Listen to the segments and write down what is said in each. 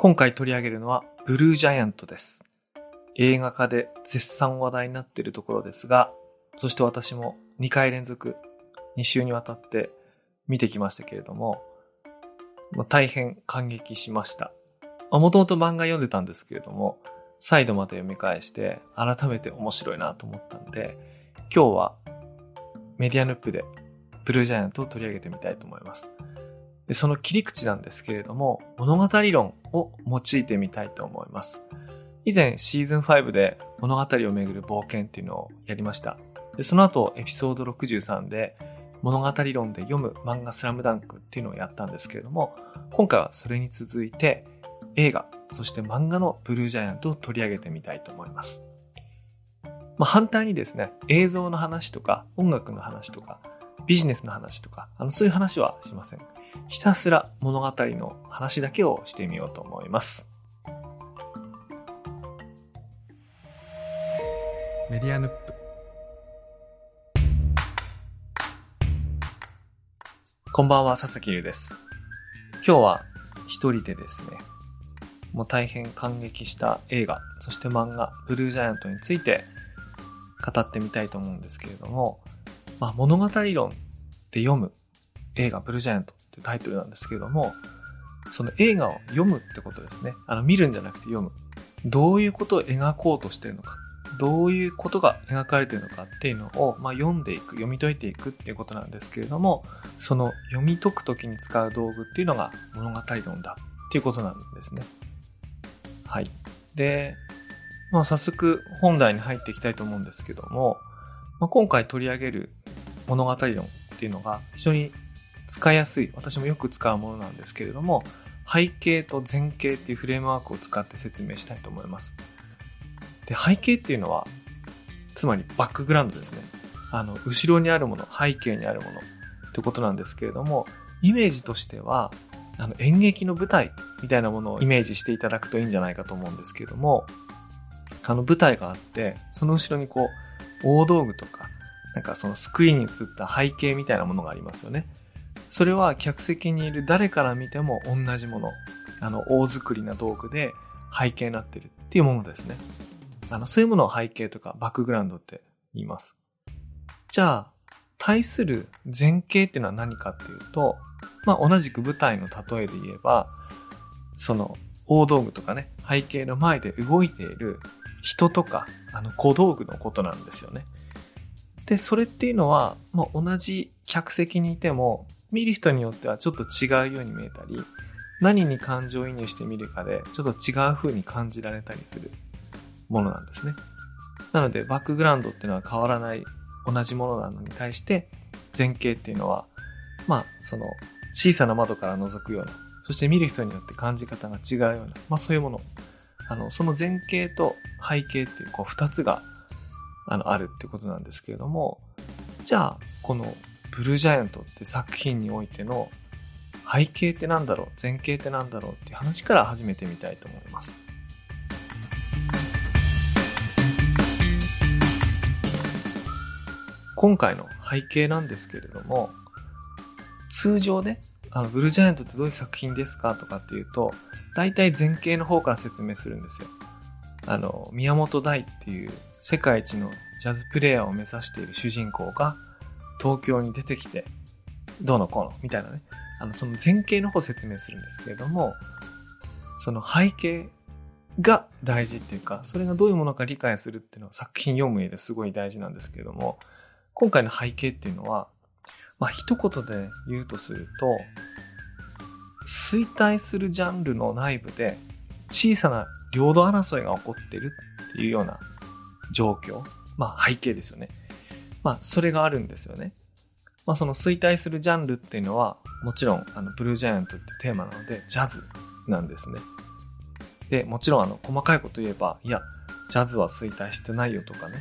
今回取り上げるのはブルージャイアントです。映画化で絶賛話題になっているところですが、そして私も2回連続、2週にわたって見てきましたけれども、もう大変感激しました。もともと漫画読んでたんですけれども、再度また読み返して改めて面白いなと思ったんで、今日はメディアヌップでブルージャイアントを取り上げてみたいと思います。でその切り口なんですけれども、物語論を用いてみたいと思います。以前シーズン5で物語をめぐる冒険っていうのをやりました。でその後エピソード63で物語論で読む漫画スラムダンクっていうのをやったんですけれども、今回はそれに続いて映画、そして漫画のブルージャイアントを取り上げてみたいと思います。まあ、反対にですね、映像の話とか音楽の話とかビジネスの話とか、あの、そういう話はしません。ひたすら物語の話だけをしてみようと思います。メディアヌップ。こんばんは、佐々木優です。今日は一人でですね、もう大変感激した映画、そして漫画、ブルージャイアントについて語ってみたいと思うんですけれども、まあ、物語論で読む映画ブルージャイアントていうタイトルなんですけれども、その映画を読むってことですね。あの、見るんじゃなくて読む。どういうことを描こうとしてるのか。どういうことが描かれてるのかっていうのを、まあ、読んでいく、読み解いていくっていうことなんですけれども、その読み解くときに使う道具っていうのが物語論だっていうことなんですね。はい。で、まあ、早速本題に入っていきたいと思うんですけども、まあ、今回取り上げる物語論っていうのが非常に使いやすい、私もよく使うものなんですけれども、背景と前景っていうフレームワークを使って説明したいと思います。で、背景っていうのは、つまりバックグラウンドですね。あの、後ろにあるもの、背景にあるものってことなんですけれども、イメージとしては、あの、演劇の舞台みたいなものをイメージしていただくといいんじゃないかと思うんですけれども、あの、舞台があって、その後ろにこう、大道具とか、なんかそのスクリーンに映った背景みたいなものがありますよね。それは客席にいる誰から見ても同じもの。あの、大作りな道具で背景になってるっていうものですね。あの、そういうものを背景とかバックグラウンドって言います。じゃあ、対する前景っていうのは何かっていうと、まあ、同じく舞台の例えで言えば、その、大道具とかね、背景の前で動いている人とか、あの、小道具のことなんですよね。で、それっていうのは、まあ、同じ客席にいても、見る人によってはちょっと違うように見えたり、何に感情移入して見るかで、ちょっと違う風に感じられたりするものなんですね。なので、バックグラウンドっていうのは変わらない同じものなのに対して、前景っていうのは、まあ、その、小さな窓から覗くような、そして見る人によって感じ方が違うような、まあそういうもの。あの、その前景と背景っていう、こう、二つが、あの、あるってことなんですけれども、じゃあ、この、ブルージャイアントって作品においての背景ってなんだろう前景ってなんだろうっていう話から始めてみたいと思います。今回の背景なんですけれども、通常ね、あの、ブルージャイアントってどういう作品ですかとかっていうと、大体前景の方から説明するんですよ。あの、宮本大っていう世界一のジャズプレイヤーを目指している主人公が東京に出てきて、どうのこうの、みたいなね。あの、その前景の方説明するんですけれども、その背景が大事っていうか、それがどういうものか理解するっていうのは作品読む上ですごい大事なんですけれども、今回の背景っていうのは、まあ一言で言うとすると、衰退するジャンルの内部で小さな領土争いが起こってるっていうような状況。まあ背景ですよね。まあそれがあるんですよね。まあその衰退するジャンルっていうのは、もちろんあのブルージャイアントってテーマなので、ジャズなんですね。で、もちろんあの細かいこと言えば、いや、ジャズは衰退してないよとかね。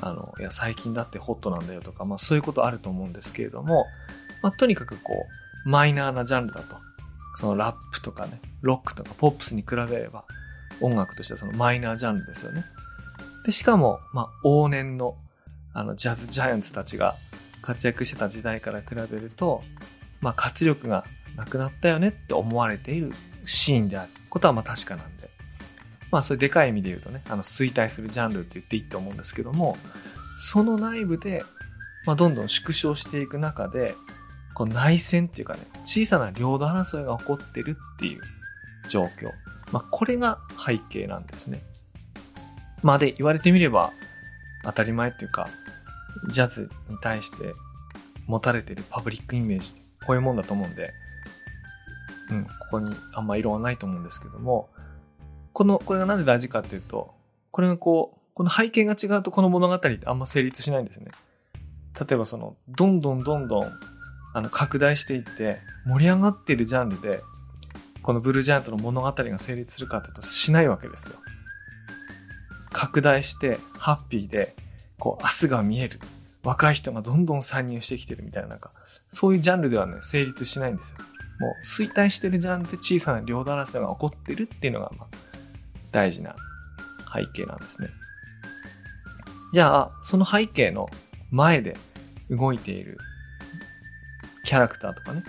あの、いや、最近だってホットなんだよとか、まあそういうことあると思うんですけれども、まあとにかくこう、マイナーなジャンルだと。そのラップとかね、ロックとかポップスに比べれば、音楽としてはそのマイナージャンルですよね。で、しかも、まあ往年の、あの、ジャズジャイアンツたちが活躍してた時代から比べると、まあ活力がなくなったよねって思われているシーンである。ことはまあ確かなんで。まあそういうでかい意味で言うとね、あの衰退するジャンルって言っていいと思うんですけども、その内部で、まあどんどん縮小していく中で、こう内戦っていうかね、小さな領土争いが起こってるっていう状況。まあこれが背景なんですね。まあで言われてみれば当たり前っていうか、ジャズに対して持たれてるパブリックイメージ、こういうもんだと思うんで、うん、ここにあんま色はないと思うんですけども、この、これがなんで大事かっていうと、これがこう、この背景が違うとこの物語ってあんま成立しないんですね。例えばその、どんどんどんどん、あの、拡大していって、盛り上がっているジャンルで、このブルージャイアントの物語が成立するかというとしないわけですよ。拡大して、ハッピーで、こう、明日が見える。若い人がどんどん参入してきてるみたいな、なんか、そういうジャンルではね、成立しないんですよ。もう、衰退してるジャンルで小さな領土争いが起こってるっていうのが、まあ、大事な背景なんですね。じゃあ、その背景の前で動いているキャラクターとかね、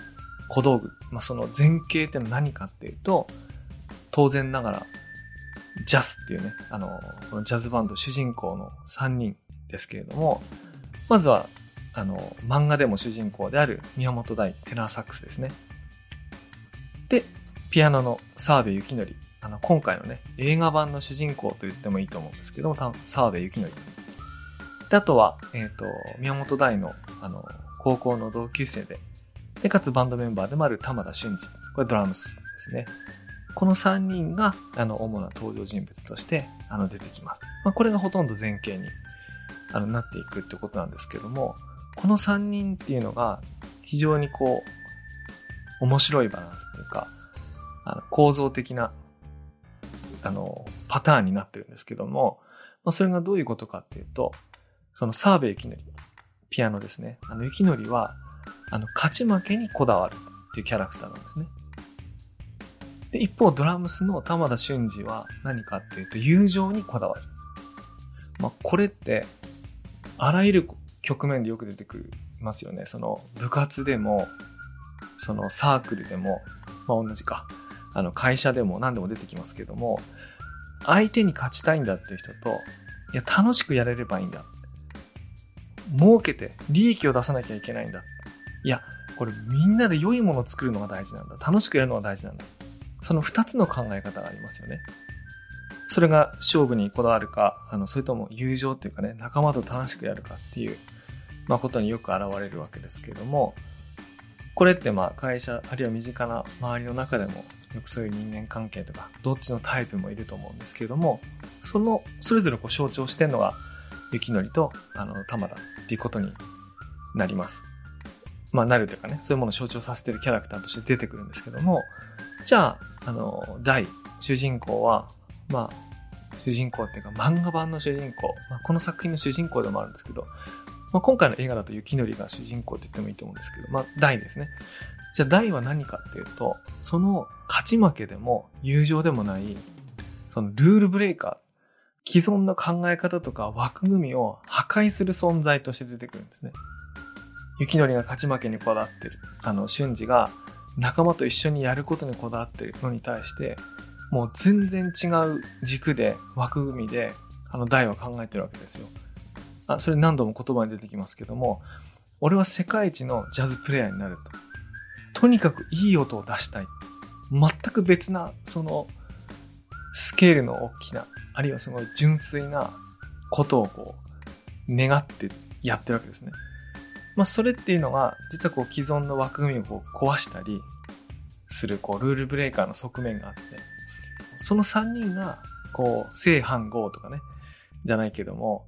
小道具、まあ、その前景って何かっていうと、当然ながら、ジャスっていうね、あの、このジャズバンド主人公の3人ですけれども、まずは、あの、漫画でも主人公である宮本大テナーサックスですね。で、ピアノの澤部幸則。あの、今回のね、映画版の主人公と言ってもいいと思うんですけども、澤部幸則。で、あとは、えっ、ー、と、宮本大の、あの、高校の同級生で、で、かつバンドメンバーでもある玉田俊二。これドラムスですね。この3人が、あの、主な登場人物として、あの、出てきます。まあ、これがほとんど前景に、あの、なっていくってことなんですけども、この3人っていうのが、非常にこう、面白いバランスっていうか、あの、構造的な、あの、パターンになってるんですけども、まあ、それがどういうことかっていうと、その澤部幸則、ピアノですね。あの、幸則は、あの、勝ち負けにこだわるっていうキャラクターなんですね。で、一方、ドラムスの玉田俊二は何かっていうと、友情にこだわる。まあ、これって、あらゆる局面でよく出てくるますよね。その、部活でも、そのサークルでも、まあ、同じか。あの、会社でも何でも出てきますけども、相手に勝ちたいんだっていう人と、いや、楽しくやれればいいんだ。儲けて、利益を出さなきゃいけないんだ。いや、これみんなで良いものを作るのが大事なんだ。楽しくやるのが大事なんだ。その二つの考え方がありますよね。それが勝負にこだわるか、あの、それとも友情っていうかね、仲間と楽しくやるかっていう、まあ、ことによく現れるわけですけれども、これってまあ会社、あるいは身近な周りの中でも、よくそういう人間関係とか、どっちのタイプもいると思うんですけれども、その、それぞれこう象徴してるのが、雪のりと、あの、玉田っていうことになります。まあ、なるというかね、そういうものを象徴させてるキャラクターとして出てくるんですけども、じゃあ、あの、大、主人公は、まあ、主人公っていうか漫画版の主人公、まあ、この作品の主人公でもあるんですけど、まあ、今回の映画だと雪のりが主人公って言ってもいいと思うんですけど、まあ、大ですね。じゃあ大は何かっていうと、その勝ち負けでも友情でもない、そのルールブレイカー、既存の考え方とか枠組みを破壊する存在として出てくるんですね。雪のりが勝ち負けにこだわってる。あの、瞬時が仲間と一緒にやることにこだわってるのに対して、もう全然違う軸で、枠組みで、あの、大は考えてるわけですよ。あ、それ何度も言葉に出てきますけども、俺は世界一のジャズプレイヤーになると。とにかくいい音を出したい。全く別な、その、スケールの大きな、あるいはすごい純粋なことをこう、願ってやってるわけですね。まあ、それっていうのが、実はこう既存の枠組みをこう壊したりする、こう、ルールブレーカーの側面があって、その3人が、こう、正反合とかね、じゃないけども、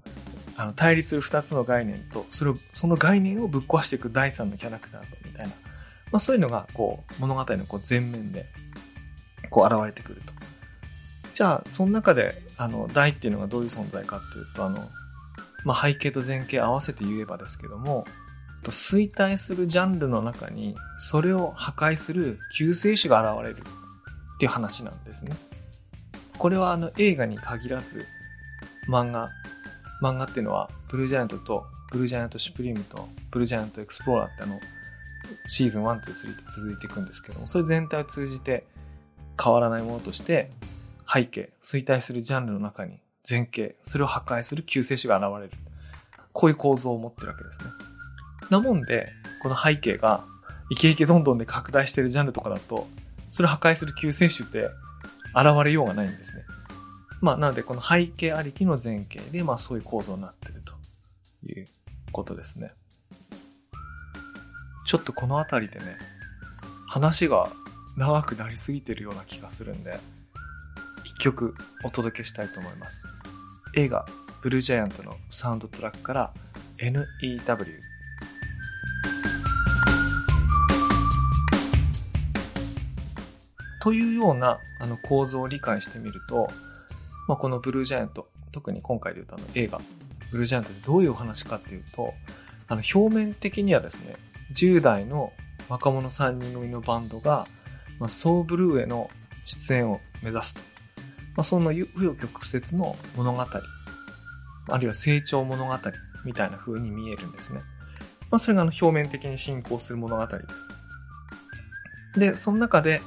あの、対立する2つの概念と、それを、その概念をぶっ壊していく第3のキャラクターと、みたいな。まあ、そういうのが、こう、物語のこう前面で、こう、現れてくると。じゃあ、その中で、あの、大っていうのがどういう存在かっていうと、あの、まあ、背景と前景合わせて言えばですけども、衰退するジャンルの中に、それを破壊する救世主が現れるっていう話なんですね。これはあの映画に限らず、漫画、漫画っていうのは、ブルージャイアントと、ブルージャイアントシュプリームと、ブルージャイアントエクスプローラーってあの、シーズン1、2、3って続いていくんですけども、それ全体を通じて変わらないものとして、背景、衰退するジャンルの中に前景、それを破壊する救世主が現れる。こういう構造を持ってるわけですね。なもんで、この背景がイケイケどんどんで拡大してるジャンルとかだと、それを破壊する救世主って現れようがないんですね。まあ、なのでこの背景ありきの前景で、まあそういう構造になってるということですね。ちょっとこのあたりでね、話が長くなりすぎてるような気がするんで、一曲お届けしたいと思います。映画、ブルージャイアントのサウンドトラックから NEW。というようなあの構造を理解してみると、まあ、このブルージャイアント、特に今回で言うとあの映画、ブルージャイアントでどういうお話かっていうと、あの表面的にはですね、10代の若者3人組のバンドが、まあ、ソーブルーへの出演を目指すと。まあ、その紆余曲折の物語、あるいは成長物語みたいな風に見えるんですね。まあ、それがあの表面的に進行する物語です。で、その中で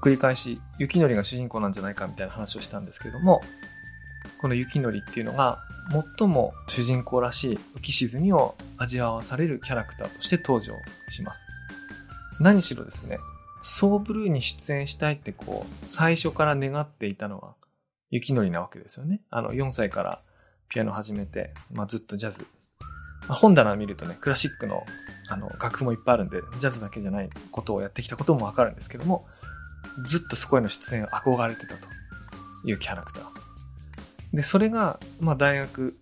繰り返し雪のりが主人公なんじゃないかみたいな話をしたんですけども、この雪のりっていうのが最も主人公らしい浮き沈みを味わわされるキャラクターとして登場します。何しろですね、ソーブルーに出演したいってこう、最初から願っていたのは雪のりなわけですよね。あの、4歳からピアノ始めて、まあ、ずっとジャズ。まあ、本棚見るとね、クラシックのあの楽譜もいっぱいあるんで、ジャズだけじゃないことをやってきたこともわかるんですけども、ずっとそこへの出演憧れてたというキャラクター。で、それが、まあ大学、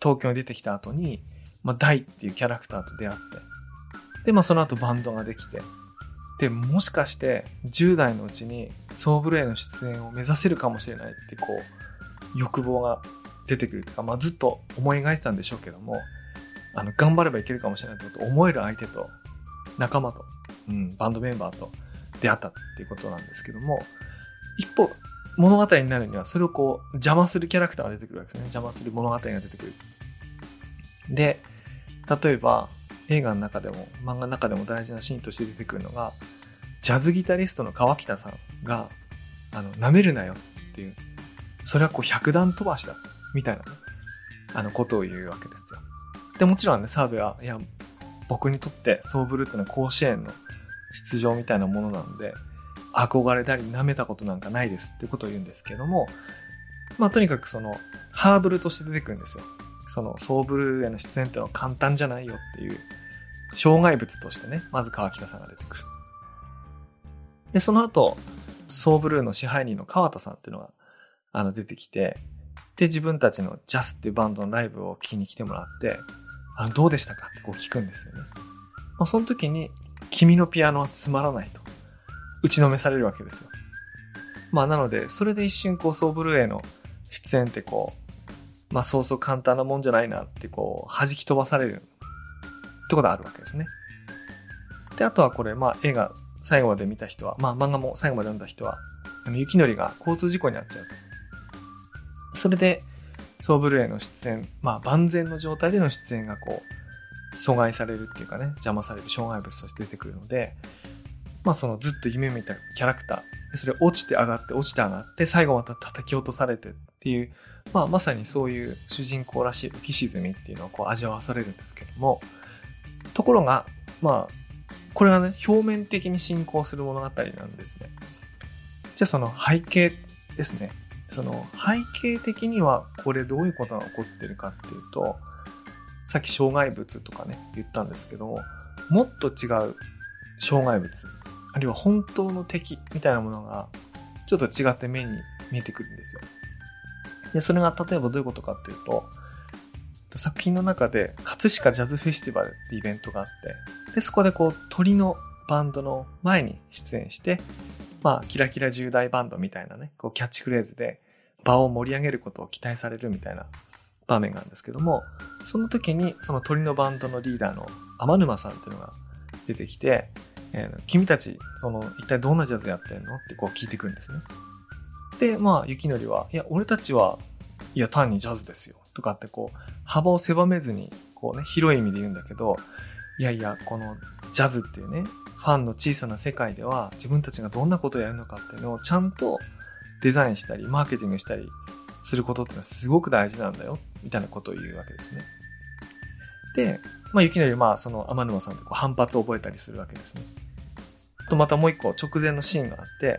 東京に出てきた後に、まあ大っていうキャラクターと出会って、で、まあその後バンドができて、で、もしかして10代のうちにソーブルへの出演を目指せるかもしれないってこう、欲望が出てくるとか、まあずっと思い描いてたんでしょうけども、あの、頑張ればいけるかもしれないってこと思える相手と、仲間と、うん、バンドメンバーと出会ったっていうことなんですけども、一方、物語になるにはそれをこう邪魔するキャラクターが出てくるわけですね。邪魔する物語が出てくる。で、例えば映画の中でも漫画の中でも大事なシーンとして出てくるのが、ジャズギタリストの川北さんが、あの、舐めるなよっていう、それはこう百段飛ばしだ、みたいな、あのことを言うわけですよ。で、もちろんね、澤部は、いや、僕にとってソーブルーってのは甲子園の出場みたいなものなので、憧れたり舐めたことなんかないですってことを言うんですけども、まあとにかくそのハードルとして出てくるんですよ。そのソーブルーへの出演ってのは簡単じゃないよっていう障害物としてね、まず川北さんが出てくる。で、その後、ソーブルーの支配人の川田さんっていうのがあの出てきて、で、自分たちのジャスっていうバンドのライブを聞きに来てもらって、あの、どうでしたかってこう聞くんですよね。まあ、その時に、君のピアノはつまらないと。打ちのめされるわけですよ。まあなので、それで一瞬こう、ソーブルーへの出演ってこう、まあそうそう簡単なもんじゃないなってこう、弾き飛ばされるってことがあるわけですね。で、あとはこれ、まあ映画最後まで見た人は、まあ漫画も最後まで読んだ人は、あの、雪のりが交通事故に遭っちゃうと。それで、ソーブルーへの出演、まあ万全の状態での出演がこう、阻害されるっていうかね、邪魔される障害物として出てくるので、まあそのずっと夢見たキャラクター、それ落ちて上がって落ちて上がって最後また叩き落とされてっていう、まあまさにそういう主人公らしい浮き沈みっていうのをこう味わわされるんですけども、ところが、まあ、これはね、表面的に進行する物語なんですね。じゃあその背景ですね。その背景的にはこれどういうことが起こってるかっていうと、さっき障害物とかね、言ったんですけども、もっと違う障害物、あるいは本当の敵みたいなものが、ちょっと違って目に見えてくるんですよ。で、それが例えばどういうことかっていうと、作品の中で、葛飾ジャズフェスティバルってイベントがあって、で、そこでこう、鳥のバンドの前に出演して、まあ、キラキラ10代バンドみたいなね、こう、キャッチフレーズで場を盛り上げることを期待されるみたいな場面があるんですけども、その時に、その鳥のバンドのリーダーの天沼さんっていうのが出てきて、えー君たち、その、一体どんなジャズやってんのってこう聞いてくるんですね。で、まあ、雪のりは、いや、俺たちは、いや、単にジャズですよ。とかってこう、幅を狭めずに、こうね、広い意味で言うんだけど、いやいや、このジャズっていうね、ファンの小さな世界では自分たちがどんなことをやるのかっていうのをちゃんとデザインしたり、マーケティングしたりすることってのはすごく大事なんだよ、みたいなことを言うわけですね。で、まあ、雪のりまあ、その天沼さんとこう反発を覚えたりするわけですね。と、またもう一個直前のシーンがあって、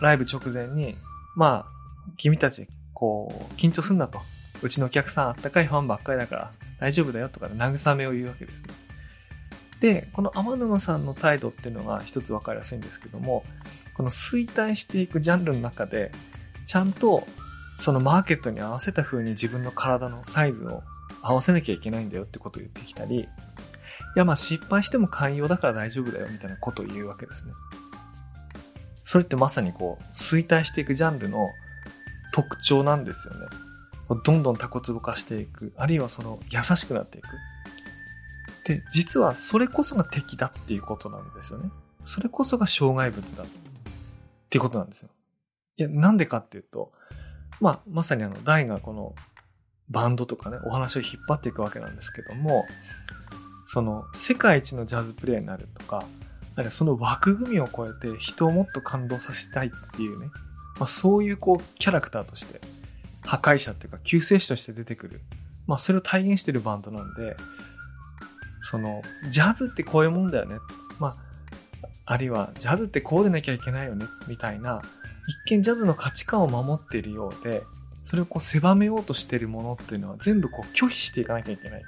ライブ直前に、まあ、君たち、こう、緊張すんなと。うちのお客さんあったかいファンばっかりだから大丈夫だよとか慰めを言うわけですね。で、この天沼さんの態度っていうのが一つ分かりやすいんですけども、この衰退していくジャンルの中で、ちゃんとそのマーケットに合わせた風に自分の体のサイズを合わせなきゃいけないんだよってことを言ってきたり、いやまあ失敗しても寛容だから大丈夫だよみたいなことを言うわけですね。それってまさにこう、衰退していくジャンルの特徴なんですよね。どんどんタコツボ化していく。あるいはその優しくなっていく。で、実はそれこそが敵だっていうことなんですよね。それこそが障害物だっていうことなんですよ。いや、なんでかっていうと、まあ、まさにあの、大がこのバンドとかね、お話を引っ張っていくわけなんですけども、その、世界一のジャズプレイになるとか、なんかその枠組みを超えて人をもっと感動させたいっていうね、まあ、そういうこう、キャラクターとして、破壊者っていうか救世主として出てくる。まあ、それを体現してるバンドなんで、その、ジャズってこういうもんだよね。まあ、あるいは、ジャズってこうでなきゃいけないよね、みたいな、一見ジャズの価値観を守っているようで、それをこう狭めようとしているものっていうのは全部こう拒否していかなきゃいけない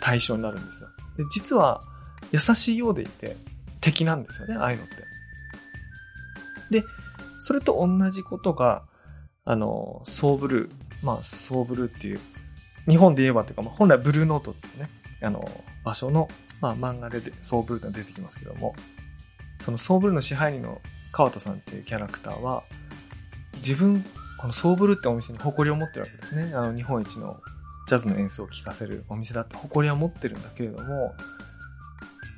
対象になるんですよ。で、実は優しいようでいて敵なんですよね、ああいうのって。で、それと同じことが、あの、ソーブルー、まあ、ソーブルーっていう、日本で言えばというか、まあ、本来ブルーノートっていうね、あの、場所の、まあ、漫画でソーブルーが出てきますけども、そのソーブルーの支配人の川田さんっていうキャラクターは、自分このソーブルってお店に誇りを持ってるわけですね。あの、日本一のジャズの演奏を聴かせるお店だって誇りは持ってるんだけれども、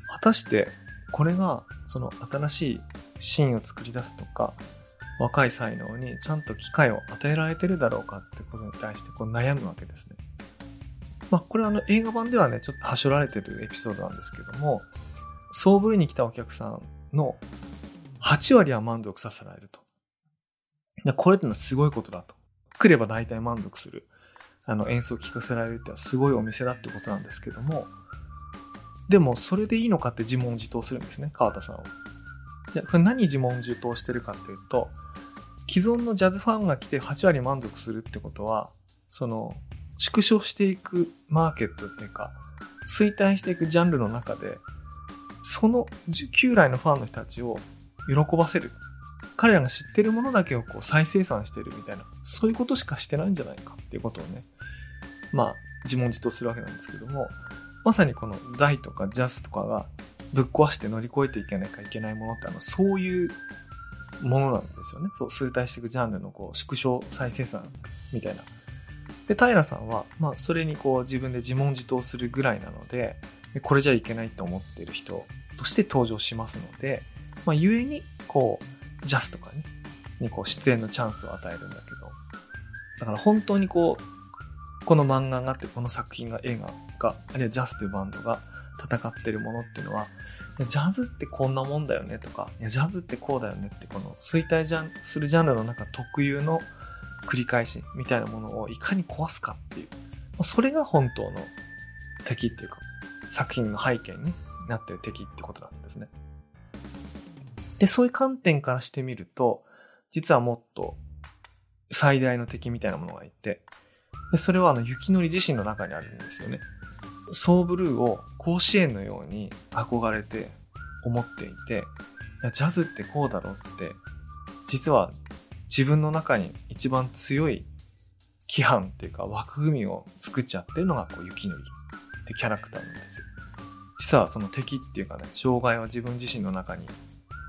果たしてこれがその新しいシーンを作り出すとか、若い才能にちゃんと機会を与えられてるだろうかってことに対してこう悩むわけですね。まあ、これはあの映画版ではね、ちょっとはしょられてるエピソードなんですけども、ソーブルに来たお客さんの8割は満足させられると。これってのはすごいことだと。来れば大体満足する。あの演奏を聴かせられるってのはすごいお店だってことなんですけども、でもそれでいいのかって自問自答するんですね、川田さんは。いや、これ何自問自答してるかっていうと、既存のジャズファンが来て8割満足するってことは、その、縮小していくマーケットっていうか、衰退していくジャンルの中で、その旧来のファンの人たちを喜ばせる彼らが知ってるものだけをこう再生産してるみたいな、そういうことしかしてないんじゃないかっていうことをね、まあ、自問自答するわけなんですけども、まさにこの大とかジャズとかがぶっ壊して乗り越えていけなきゃいけないものってあの、そういうものなんですよね。そう、衰退していくジャンルのこう、縮小再生産みたいな。で、平さんは、まあ、それにこう、自分で自問自答するぐらいなので、これじゃいけないと思っている人として登場しますので、まあ、ゆえに、こう、ジャスとかね、にこう出演のチャンスを与えるんだけど、だから本当にこう、この漫画があって、この作品が映画が、あるいはジャスというバンドが戦ってるものっていうのは、ジャズってこんなもんだよねとか、ジャズってこうだよねって、この衰退するジャンルの中特有の繰り返しみたいなものをいかに壊すかっていう、それが本当の敵っていうか、作品の背景になってる敵ってことなんですね。で、そういう観点からしてみると、実はもっと最大の敵みたいなものがいて、でそれはあの雪のり自身の中にあるんですよね。ソーブルーを甲子園のように憧れて思っていて、いやジャズってこうだろうって、実は自分の中に一番強い規範っていうか枠組みを作っちゃってるのがこう雪のりってキャラクターなんですよ。実はその敵っていうかね、障害は自分自身の中に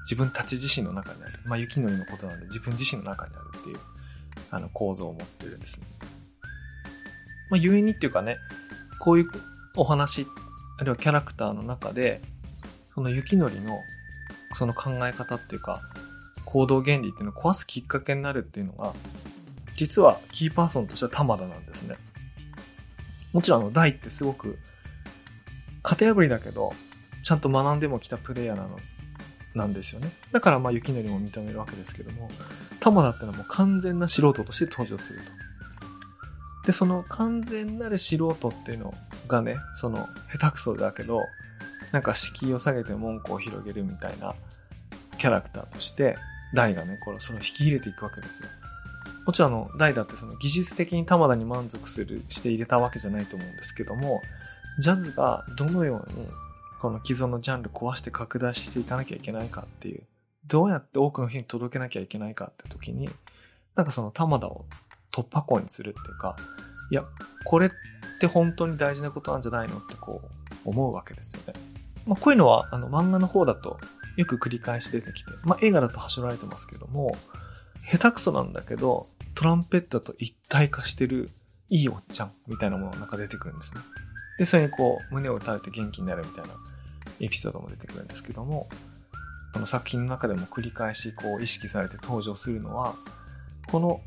自分たち自身の中にある。まあ、雪のりのことなんで自分自身の中にあるっていう、あの、構造を持ってるんですね。まあ、故にっていうかね、こういうお話、あるいはキャラクターの中で、その雪のりの、その考え方っていうか、行動原理っていうのを壊すきっかけになるっていうのが、実はキーパーソンとしては玉田なんですね。もちろんあの、大ってすごく、型破りだけど、ちゃんと学んでもきたプレイヤーなの、なんですよね。だからまあ雪のりも認めるわけですけども、玉田ってのはもう完全な素人として登場すると。で、その完全なる素人っていうのがね、その下手くそだけど、なんか敷居を下げて文句を広げるみたいなキャラクターとして、ダイがね、これそれを引き入れていくわけですよ。もちろんあの、ダイだってその技術的に玉田に満足する、して入れたわけじゃないと思うんですけども、ジャズがどのようにこの既存のジャンル壊して拡大していかなきゃいけないかっていう、どうやって多くの人に届けなきゃいけないかって時に、なんかその玉田を突破口にするっていうか、いや、これって本当に大事なことなんじゃないのってこう思うわけですよね。まあこういうのはあの漫画の方だとよく繰り返し出てきて、まあ映画だと走られてますけども、下手くそなんだけど、トランペットと一体化してるいいおっちゃんみたいなものがなんか出てくるんですね。で、それにこう、胸を打たれて元気になるみたいなエピソードも出てくるんですけども、この作品の中でも繰り返しこう意識されて登場するのは、この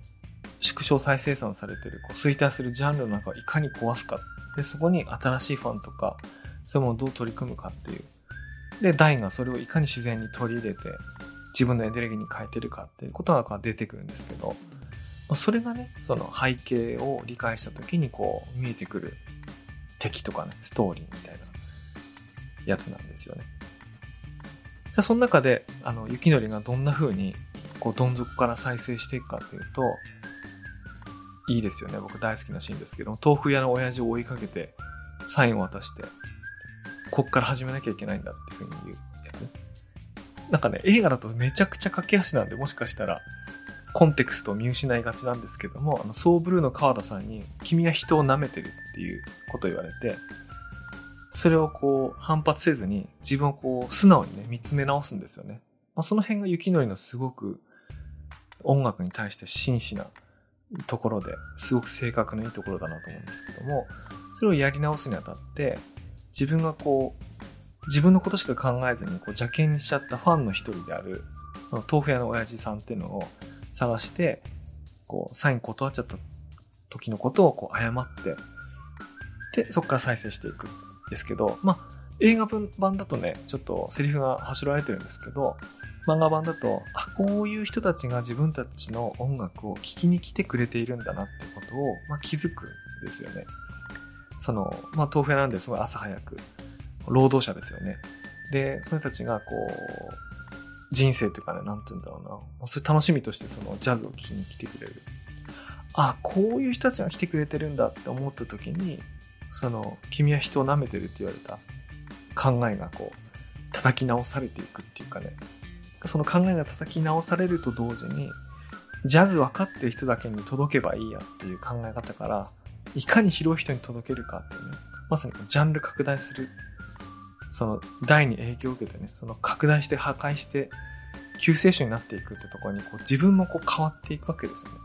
縮小再生産されてる、こう衰退するジャンルの中をいかに壊すか。で、そこに新しいファンとか、そういうものをどう取り組むかっていう。で、ダイがそれをいかに自然に取り入れて、自分のエネルギーに変えてるかっていうことが出てくるんですけど、それがね、その背景を理解した時にこう見えてくる敵とかね、ストーリーみたいなやつなんですよね。じゃその中で、あの、雪のりがどんな風に、こう、どん底から再生していくかっていうと、いいですよね。僕大好きなシーンですけど、豆腐屋の親父を追いかけて、サインを渡して、こっから始めなきゃいけないんだっていう風に言うやつ。なんかね、映画だとめちゃくちゃ駆け足なんで、もしかしたら、コンテクストを見失いがちなんですけども、あの、ソーブルーの川田さんに、君は人を舐めてるっていうことを言われて、それをこう、反発せずに、自分をこう、素直にね、見つめ直すんですよね。まあ、その辺が雪のりのすごく、音楽に対して真摯なところで、すごく性格のいいところだなと思うんですけども、それをやり直すにあたって、自分がこう、自分のことしか考えずに、こう、邪険にしちゃったファンの一人である、豆腐屋の親父さんっていうのを探して、こう、サイン断っちゃった時のことをこう謝って、で、そこから再生していくんですけど、まあ、映画版だとね、ちょっとセリフが走られてるんですけど、漫画版だと、あ、こういう人たちが自分たちの音楽を聴きに来てくれているんだなってことを、まあ、気づくんですよね。その、まあ、豆腐屋なんですごい朝早く、労働者ですよね。で、その人たちがこう、人生というかね、なんて言うんだろうな。そういう楽しみとしてそのジャズを聴きに来てくれる。あ、こういう人たちが来てくれてるんだって思った時に、その、君は人を舐めてるって言われた考えがこう、叩き直されていくっていうかね。その考えが叩き直されると同時に、ジャズ分かってる人だけに届けばいいやっていう考え方から、いかに広い人に届けるかっていうね。まさにジャンル拡大する。その、大に影響を受けてね、その拡大して破壊して、救世主になっていくってところに、こう自分もこう変わっていくわけですよね。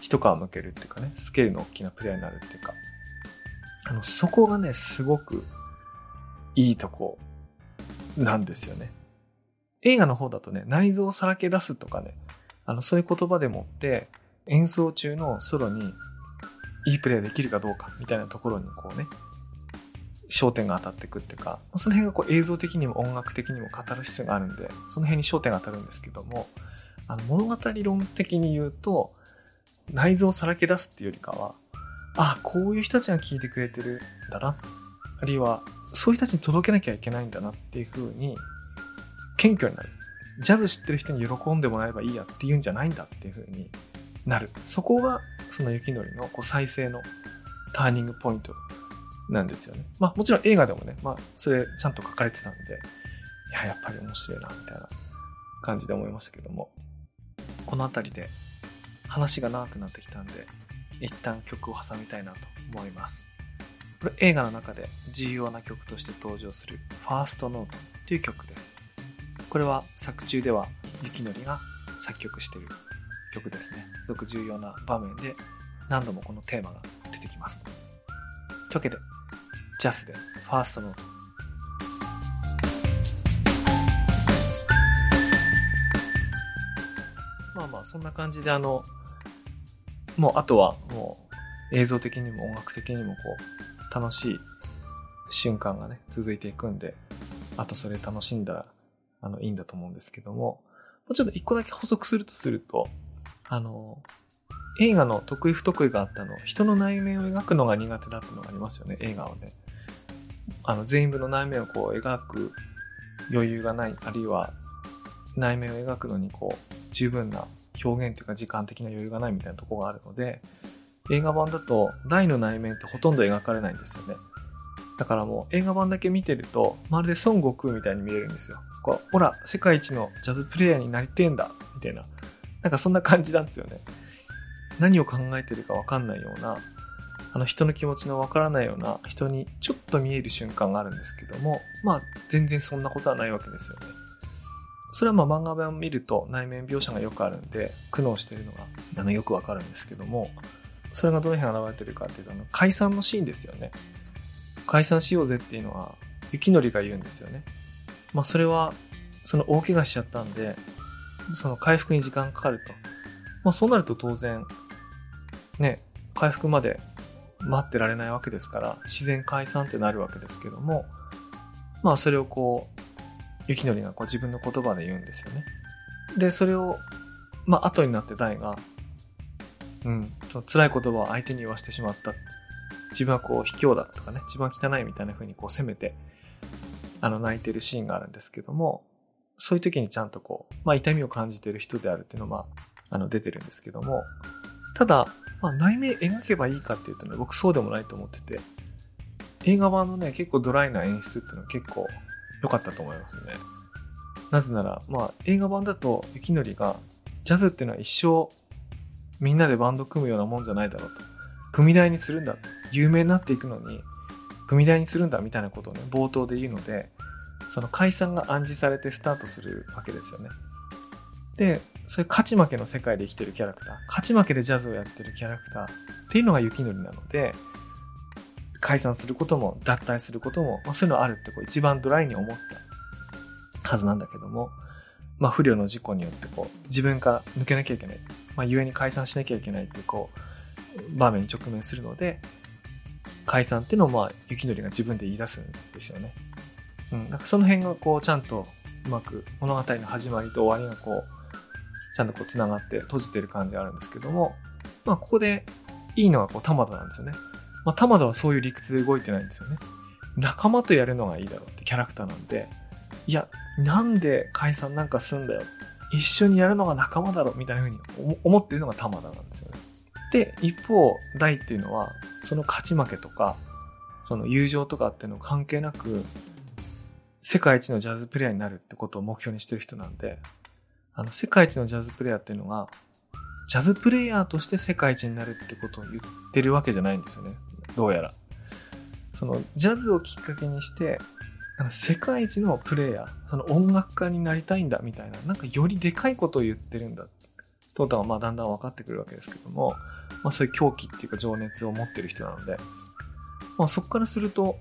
一皮向けるっていうかね、スケールの大きなプレイヤーになるっていうか。あの、そこがね、すごくいいとこなんですよね。映画の方だとね、内臓をさらけ出すとかね、あの、そういう言葉でもって演奏中のソロにいいプレイできるかどうかみたいなところにこうね、焦点が当たっていくっていうか、その辺がこう映像的にも音楽的にも語る必要があるんで、その辺に焦点が当たるんですけども、あの物語論的に言うと、内臓をさらけ出すっていうよりかは、あ、こういう人たちが聞いてくれてるんだな。あるいは、そういう人たちに届けなきゃいけないんだなっていう風に、謙虚になる。ジャズ知ってる人に喜んでもらえばいいやって言うんじゃないんだっていう風になる。そこが、その雪のりのこう再生のターニングポイントなんですよね。まあもちろん映画でもね、まあそれちゃんと書かれてたんで、いや、やっぱり面白いな、みたいな感じで思いましたけども、この辺りで話が長くなってきたんで、一旦曲を挟みたいなと思います。これ映画の中で重要な曲として登場するファーストノートという曲です。これは作中では雪のりが作曲している曲ですね。すごく重要な場面で何度もこのテーマが出てきます。というわけで、ジャスでファーストノート。まあまあ、そんな感じであの、もうあとはもう映像的にも音楽的にもこう、楽しい瞬間がね、続いていくんで、あとそれ楽しんだら、あの、いいんだと思うんですけども、もうちょっと一個だけ補足するとすると、あの、映画の得意不得意があったの、人の内面を描くのが苦手だってのがありますよね、映画をね。あの、全部の内面をこう描く余裕がない、あるいは内面を描くのにこう、十分な表現というか時間的な余裕がないみたいなとこがあるので、映画版だと大の内面ってほとんど描かれないんですよね。だからもう映画版だけ見てると、まるで孫悟空みたいに見えるんですよ。こう、ほら、世界一のジャズプレイヤーになりてえんだみたいな。なんかそんな感じなんですよね。何を考えてるかわかんないような、あの人の気持ちのわからないような人にちょっと見える瞬間があるんですけども、まあ全然そんなことはないわけですよね。それはまあ漫画版を見ると内面描写がよくあるんで、苦悩してるのがあのよくわかるんですけども、それがどの辺現れてるかっていうと、あの解散のシーンですよね。解散しようぜっていうのは、雪のりが言うんですよね。まあそれは、その大怪我しちゃったんで、その回復に時間かかると。まあそうなると当然、ね、回復まで待ってられないわけですから、自然解散ってなるわけですけども、まあそれをこう、雪のりがこう自分の言葉で言うんですよね。で、それを、まあ後になって大が、うん、その辛い言葉を相手に言わせてしまった。自分はこう卑怯だとかね、自分は汚いみたいな風にこう責めて、あの泣いてるシーンがあるんですけども、そういう時にちゃんとこう、まあ痛みを感じてる人であるっていうのは、あの出てるんですけども、ただ、まあ内面描けばいいかっていうとね、僕そうでもないと思ってて、映画版のね、結構ドライな演出っていうのは結構良かったと思いますね。なぜなら、まあ映画版だと雪のりが、ジャズっていうのは一生みんなでバンド組むようなもんじゃないだろうと。組台にするんだ。有名になっていくのに、組台にするんだみたいなことをね、冒頭で言うので、その解散が暗示されてスタートするわけですよね。で、そういう勝ち負けの世界で生きてるキャラクター、勝ち負けでジャズをやってるキャラクターっていうのが雪のりなので、解散することも脱退することも、まあ、そういうのあるってこう一番ドライに思ったはずなんだけども、まあ不慮の事故によってこう自分から抜けなきゃいけない。まあ故に解散しなきゃいけないっていうこう場面に直面するので、解散っていうのをまあ雪のりが自分で言い出すんですよね。うん。なんかその辺がこうちゃんとうまく物語の始まりと終わりがこう、ちゃんとこう繋がって閉じてる感じがあるんですけども、まあここでいいのがこう玉田なんですよね。まあ玉田はそういう理屈で動いてないんですよね。仲間とやるのがいいだろうってキャラクターなんで、いや、なんで解散なんかすんだよ。一緒にやるのが仲間だろみたいな風に思ってるのが玉田なんですよね。で、一方、大っていうのは、その勝ち負けとか、その友情とかっていうの関係なく、世界一のジャズプレイヤーになるってことを目標にしてる人なんで、あの、世界一のジャズプレイヤーっていうのが、ジャズプレイヤーとして世界一になるってことを言ってるわけじゃないんですよね。どうやら。その、ジャズをきっかけにして、世界一のプレイヤー、その音楽家になりたいんだみたいな、なんかよりでかいことを言ってるんだ。とことはまあだんだん分かってくるわけですけども、まあそういう狂気っていうか情熱を持ってる人なので、まあそこからすると、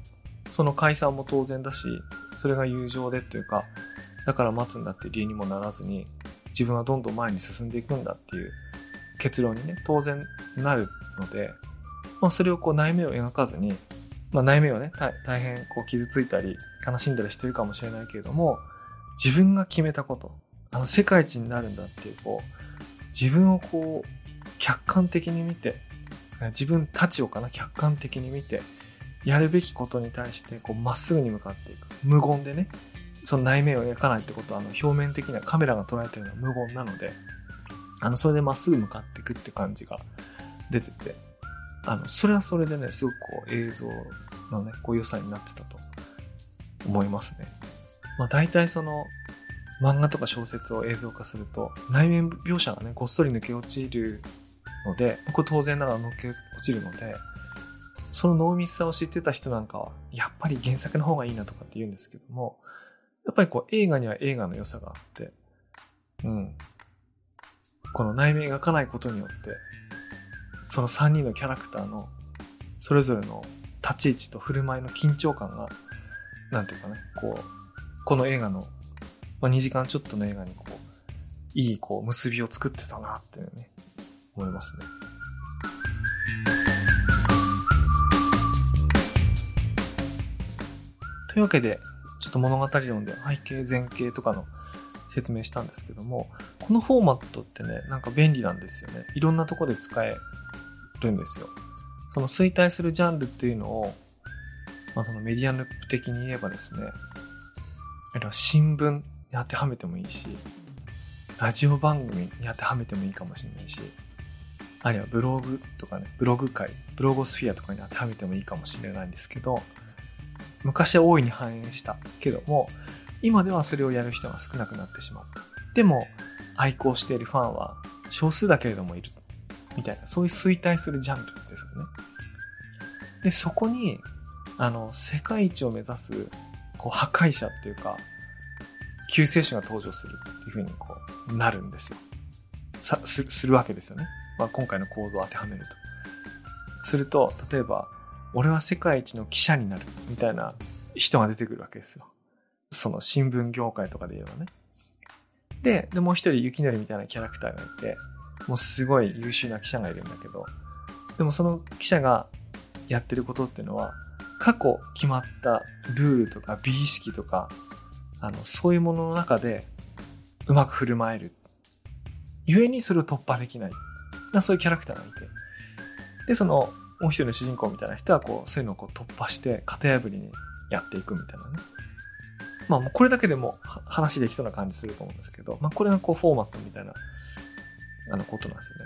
その解散も当然だし、それが友情でっていうか、だから待つんだって理由にもならずに、自分はどんどん前に進んでいくんだっていう結論にね、当然なるので、まあそれをこう内面を描かずに、まあ、内面をね、大変こう傷ついたり、悲しんだりしてるかもしれないけれども、自分が決めたこと、あの、世界一になるんだっていう、こう、自分をこう、客観的に見て、自分たちをかな、客観的に見て、やるべきことに対して、こう、まっすぐに向かっていく。無言でね、その内面を描かないってことは、あの、表面的なカメラが捉えてるのは無言なので、あの、それでまっすぐ向かっていくって感じが出てて、あの、それはそれでね、すごくこう映像のね、こう良さになってたと思いますね。まあ大体その、漫画とか小説を映像化すると、内面描写がね、ごっそり抜け落ちるので、これ当然ながら抜け落ちるので、その濃密さを知ってた人なんかは、やっぱり原作の方がいいなとかって言うんですけども、っぱりこう映画には映画の良さがあって、うん。この内面描かないことによって、その3人のキャラクターのそれぞれの立ち位置と振る舞いの緊張感が、なんていうかね、こう、この映画の、まあ、2時間ちょっとの映画にこう、いいこう結びを作ってたなっていうね、思いますね。というわけで、と物語論で背景、前景とかの説明したんですけども、このフォーマットってね、なんか便利なんですよね。いろんなとこで使えるんですよ。その衰退するジャンルっていうのを、まあそのメディアループ的に言えばですね、あるいは新聞に当てはめてもいいし、ラジオ番組に当てはめてもいいかもしれないし、あるいはブログとかね、ブログ界、ブロゴスフィアとかに当てはめてもいいかもしれないんですけど、昔は大いに反映したけども、今ではそれをやる人が少なくなってしまった。でも、愛好しているファンは少数だけれどもいる。みたいな、そういう衰退するジャンルですよね。で、そこに、あの、世界一を目指す、こう、破壊者っていうか、救世主が登場するっていう風にこう、なるんですよ。さ、す、するわけですよね。まあ、今回の構造を当てはめると。すると、例えば、俺は世界一の記者になるみたいな人が出てくるわけですよ。その新聞業界とかで言えばね。で、で、もう一人、雪のりみたいなキャラクターがいて、もうすごい優秀な記者がいるんだけど、でもその記者がやってることっていうのは、過去決まったルールとか美意識とか、あの、そういうものの中でうまく振る舞える。故にそれを突破できない。そういうキャラクターがいて。で、その、もう一人の主人公みたいな人はこう、そういうのをこう突破して型破りにやっていくみたいなね。まあもうこれだけでも話できそうな感じすると思うんですけど、まあこれがこうフォーマットみたいな、あのことなんですよね。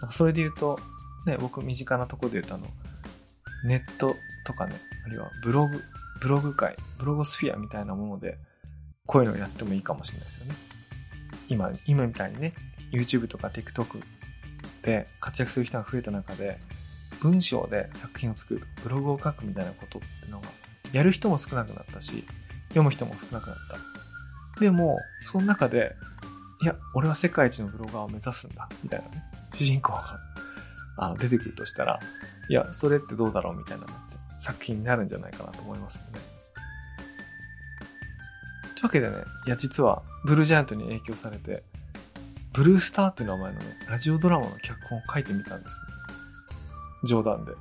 なんかそれで言うと、ね、僕身近なところで言うとあの、ネットとかね、あるいはブログ、ブログ界、ブロゴスフィアみたいなもので、こういうのをやってもいいかもしれないですよね。今、今みたいにね、YouTube とか TikTok で活躍する人が増えた中で、文章で作品を作る、ブログを書くみたいなことってのが、やる人も少なくなったし、読む人も少なくなった。でも、その中で、いや、俺は世界一のブロガーを目指すんだ、みたいなね、主人公があの出てくるとしたら、いや、それってどうだろうみたいなのって作品になるんじゃないかなと思いますよね。というわけでね、いや、実は、ブルージャイアントに影響されて、ブルースターっていう名前のね、ラジオドラマの脚本を書いてみたんですね。冗談で。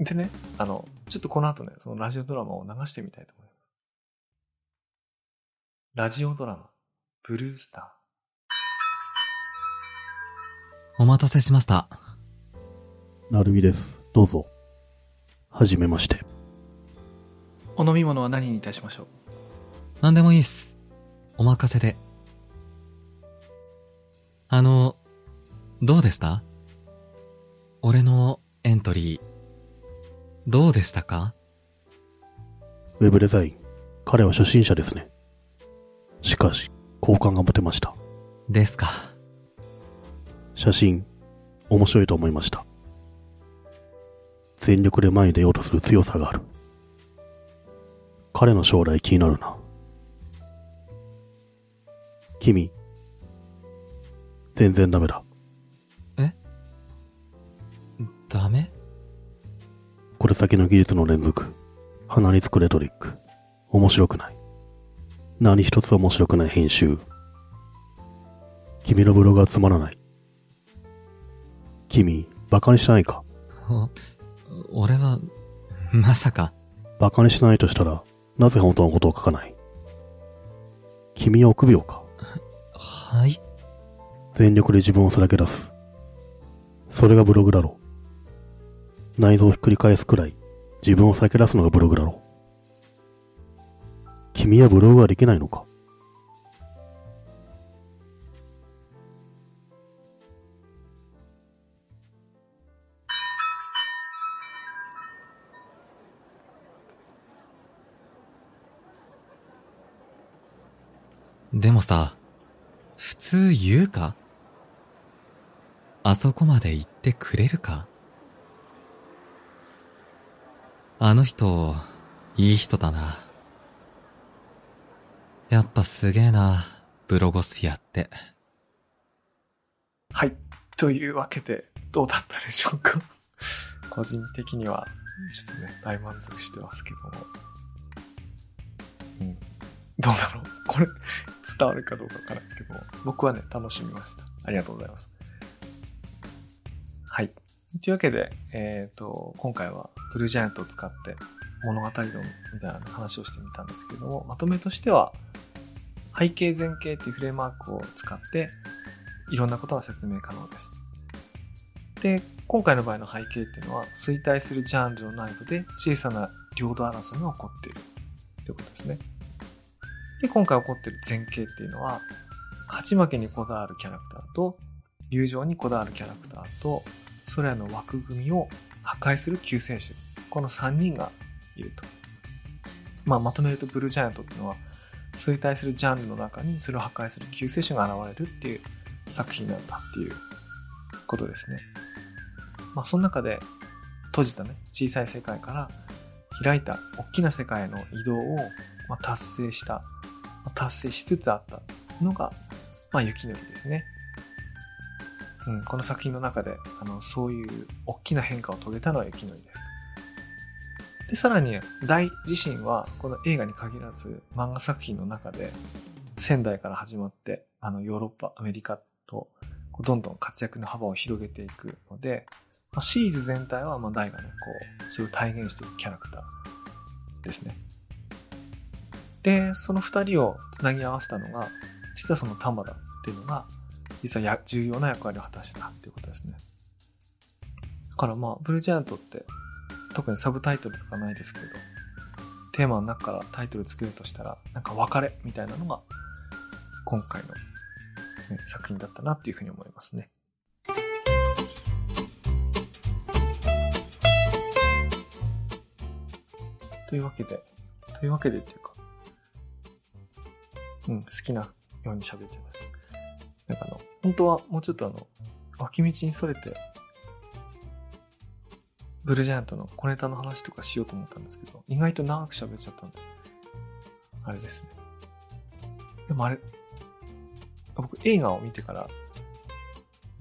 でね、あの、ちょっとこの後ね、そのラジオドラマを流してみたいと思います。ラジオドラマ、ブルースター。お待たせしました。なるみです。どうぞ。はじめまして。お飲み物は何にいたしましょう？何でもいいっす。お任せで。あの、どうでした？俺のエントリー、どうでしたか？ウェブデザイン。彼は初心者ですね。しかし、好感が持てました。ですか。写真、面白いと思いました。全力で前に出ようとする強さがある。彼の将来気になるな。君、全然ダメだ。ダメ？これ先の技術の連続。鼻につくレトリック。面白くない。何一つ面白くない編集。君のブログはつまらない。君、バカにしないか？お 俺は、まさか、バカにしないとしたら、なぜ本当のことを書かない？君は臆病か？はい？全力で自分をさらけ出す。それがブログだろう。内臓をひっくり返すくらい、自分をさらけ出すのがブログだろう。君はブログはできないのか？でもさ、普通言うか？あそこまで言ってくれるか？あの人、いい人だな。やっぱすげえな、ブロゴスフィアって。はい。というわけで、どうだったでしょうか？個人的には、ちょっとね、大満足してますけども。うん。どうだろう？これ、伝わるかどうかわからないですけども、僕はね、楽しみました。ありがとうございます。はい。というわけで、えっ、と、今回は、ブルージャイアントを使って、物語論みたいな話をしてみたんですけれども、まとめとしては、背景前景っていうフレームワークを使って、いろんなことが説明可能です。で、今回の場合の背景っていうのは、衰退するジャンルの内部で小さな領土争いが起こっているということですね。で、今回起こっている前景っていうのは、勝ち負けにこだわるキャラクターと、友情にこだわるキャラクターと、それらの枠組みを破壊する救世主。この3人がいると。まあ、まとめるとブルージャイアントっていうのは、衰退するジャンルの中にそれを破壊する救世主が現れるっていう作品なんだっていうことですね。まあ、その中で閉じたね、小さい世界から開いた大きな世界への移動を、ま、達成した、ま、達成しつつあったのが、まあ、雪のりですね。うん、この作品の中で、あの、そういう大きな変化を遂げたのは雪のりです。で、さらに、大自身は、この映画に限らず、漫画作品の中で、仙台から始まって、あの、ヨーロッパ、アメリカと、どんどん活躍の幅を広げていくので、まあ、シリーズ全体は、まあ、大がね、こう、それを体現していくキャラクターですね。で、その二人を繋ぎ合わせたのが、実はその玉田っていうのが、実はや重要な役割を果たしてたっていうことですね。だからまあ、ブルージャイアントって特にサブタイトルとかないですけど、テーマの中からタイトル作るとしたら、なんか別れみたいなのが、今回の、ね、作品だったなっていうふうに思いますね。というわけで、というわけでっていうか、うん、好きなように喋っちゃいました。本当はもうちょっとあの、脇道にそれてブルージャイアントの小ネタの話とかしようと思ったんですけど、意外と長く喋っちゃったんで、あれですね。でもあれ、僕映画を見てから、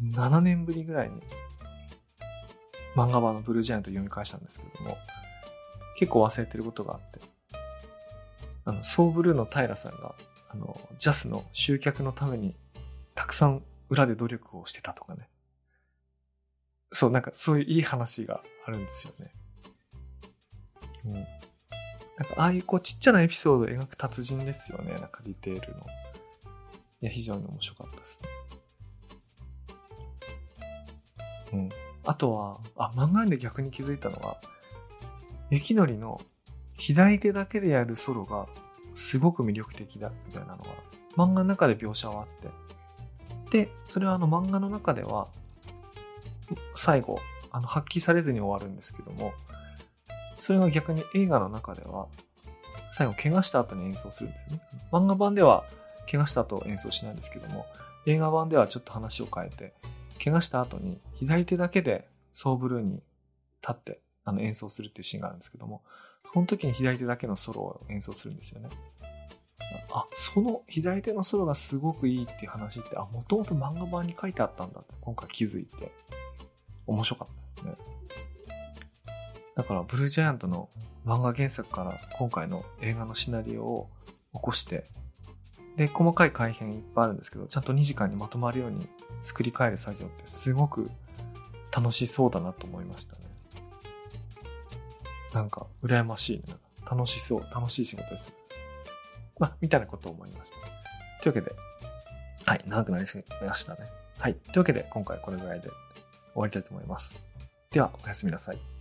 7年ぶりぐらいに、漫画版のブルージャイアント読み返したんですけども、結構忘れてることがあって、あの、ソーブルーの平さんが、あの、ジャスの集客のために、たくさん裏で努力をしてたとかね。そう、なんかそういういい話があるんですよね。うん。なんかああいうこうちっちゃなエピソードを描く達人ですよね。なんかディテールの。いや、非常に面白かったですね。うん。あとは、あ、漫画で逆に気づいたのは、雪のりの左手だけでやるソロがすごく魅力的だ、みたいなのが、漫画の中で描写はあって。で、それはあの漫画の中では、最後、あの、発揮されずに終わるんですけども、それが逆に映画の中では、最後、怪我した後に演奏するんですよね。漫画版では、怪我した後演奏しないんですけども、映画版ではちょっと話を変えて、怪我した後に左手だけでソーブルーに立ってあの演奏するっていうシーンがあるんですけども、その時に左手だけのソロを演奏するんですよね。あ、その左手のソロがすごくいいっていう話って、あ、もともと漫画版に書いてあったんだって今回気づいて、面白かったですね。だから、ブルージャイアントの漫画原作から今回の映画のシナリオを起こして、で、細かい改変いっぱいあるんですけど、ちゃんと2時間にまとまるように作り変える作業ってすごく楽しそうだなと思いましたね。なんか、羨ましいね。楽しそう、楽しい仕事です。まあ、みたいなことを思いました。というわけで、はい、長くなりすぎましたね。はい。というわけで、今回これぐらいで終わりたいと思います。では、おやすみなさい。